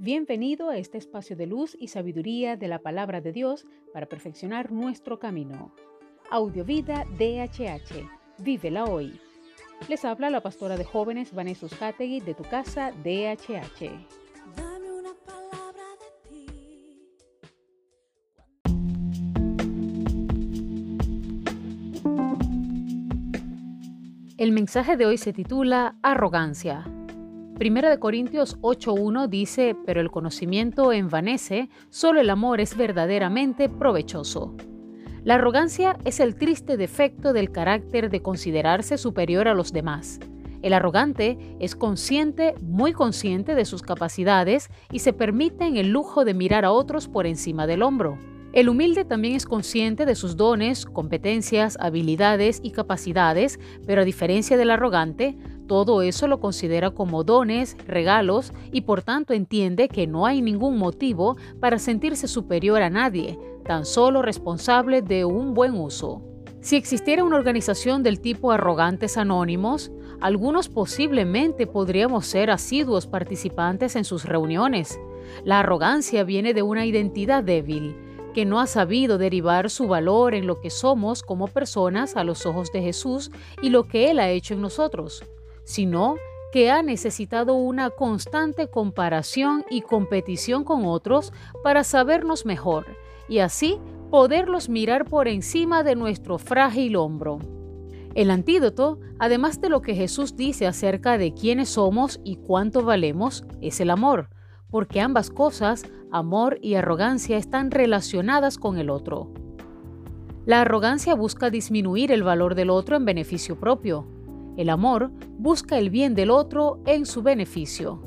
Bienvenido a este espacio de luz y sabiduría de la palabra de Dios para perfeccionar nuestro camino. Audiovida DHH. Vívela hoy. Les habla la pastora de jóvenes Vanessa Hategui de tu casa DHH. Dame una palabra de ti. El mensaje de hoy se titula Arrogancia. Primera de Corintios 8.1 dice, pero el conocimiento envanece, solo el amor es verdaderamente provechoso. La arrogancia es el triste defecto del carácter de considerarse superior a los demás. El arrogante es consciente, muy consciente de sus capacidades y se permite en el lujo de mirar a otros por encima del hombro. El humilde también es consciente de sus dones, competencias, habilidades y capacidades, pero a diferencia del arrogante, todo eso lo considera como dones, regalos y por tanto entiende que no hay ningún motivo para sentirse superior a nadie, tan solo responsable de un buen uso. Si existiera una organización del tipo Arrogantes Anónimos, algunos posiblemente podríamos ser asiduos participantes en sus reuniones. La arrogancia viene de una identidad débil, que no ha sabido derivar su valor en lo que somos como personas a los ojos de Jesús y lo que Él ha hecho en nosotros sino que ha necesitado una constante comparación y competición con otros para sabernos mejor y así poderlos mirar por encima de nuestro frágil hombro. El antídoto, además de lo que Jesús dice acerca de quiénes somos y cuánto valemos, es el amor, porque ambas cosas, amor y arrogancia, están relacionadas con el otro. La arrogancia busca disminuir el valor del otro en beneficio propio, el amor busca el bien del otro en su beneficio.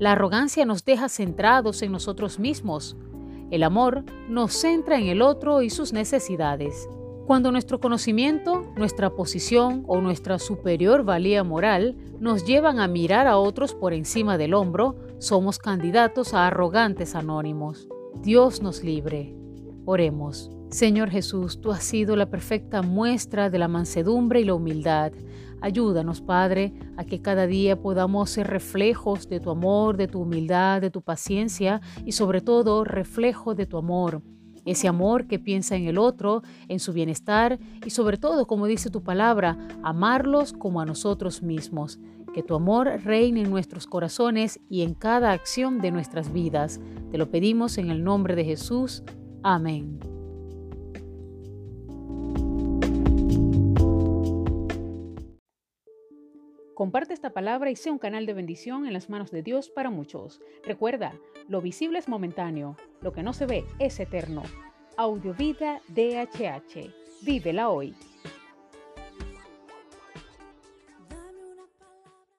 La arrogancia nos deja centrados en nosotros mismos. El amor nos centra en el otro y sus necesidades. Cuando nuestro conocimiento, nuestra posición o nuestra superior valía moral nos llevan a mirar a otros por encima del hombro, somos candidatos a arrogantes anónimos. Dios nos libre. Oremos. Señor Jesús, tú has sido la perfecta muestra de la mansedumbre y la humildad. Ayúdanos, Padre, a que cada día podamos ser reflejos de tu amor, de tu humildad, de tu paciencia y sobre todo reflejo de tu amor. Ese amor que piensa en el otro, en su bienestar y sobre todo, como dice tu palabra, amarlos como a nosotros mismos. Que tu amor reine en nuestros corazones y en cada acción de nuestras vidas. Te lo pedimos en el nombre de Jesús. Amén. Comparte esta palabra y sea un canal de bendición en las manos de Dios para muchos. Recuerda, lo visible es momentáneo, lo que no se ve es eterno. Audiovida DHH. Vívela hoy.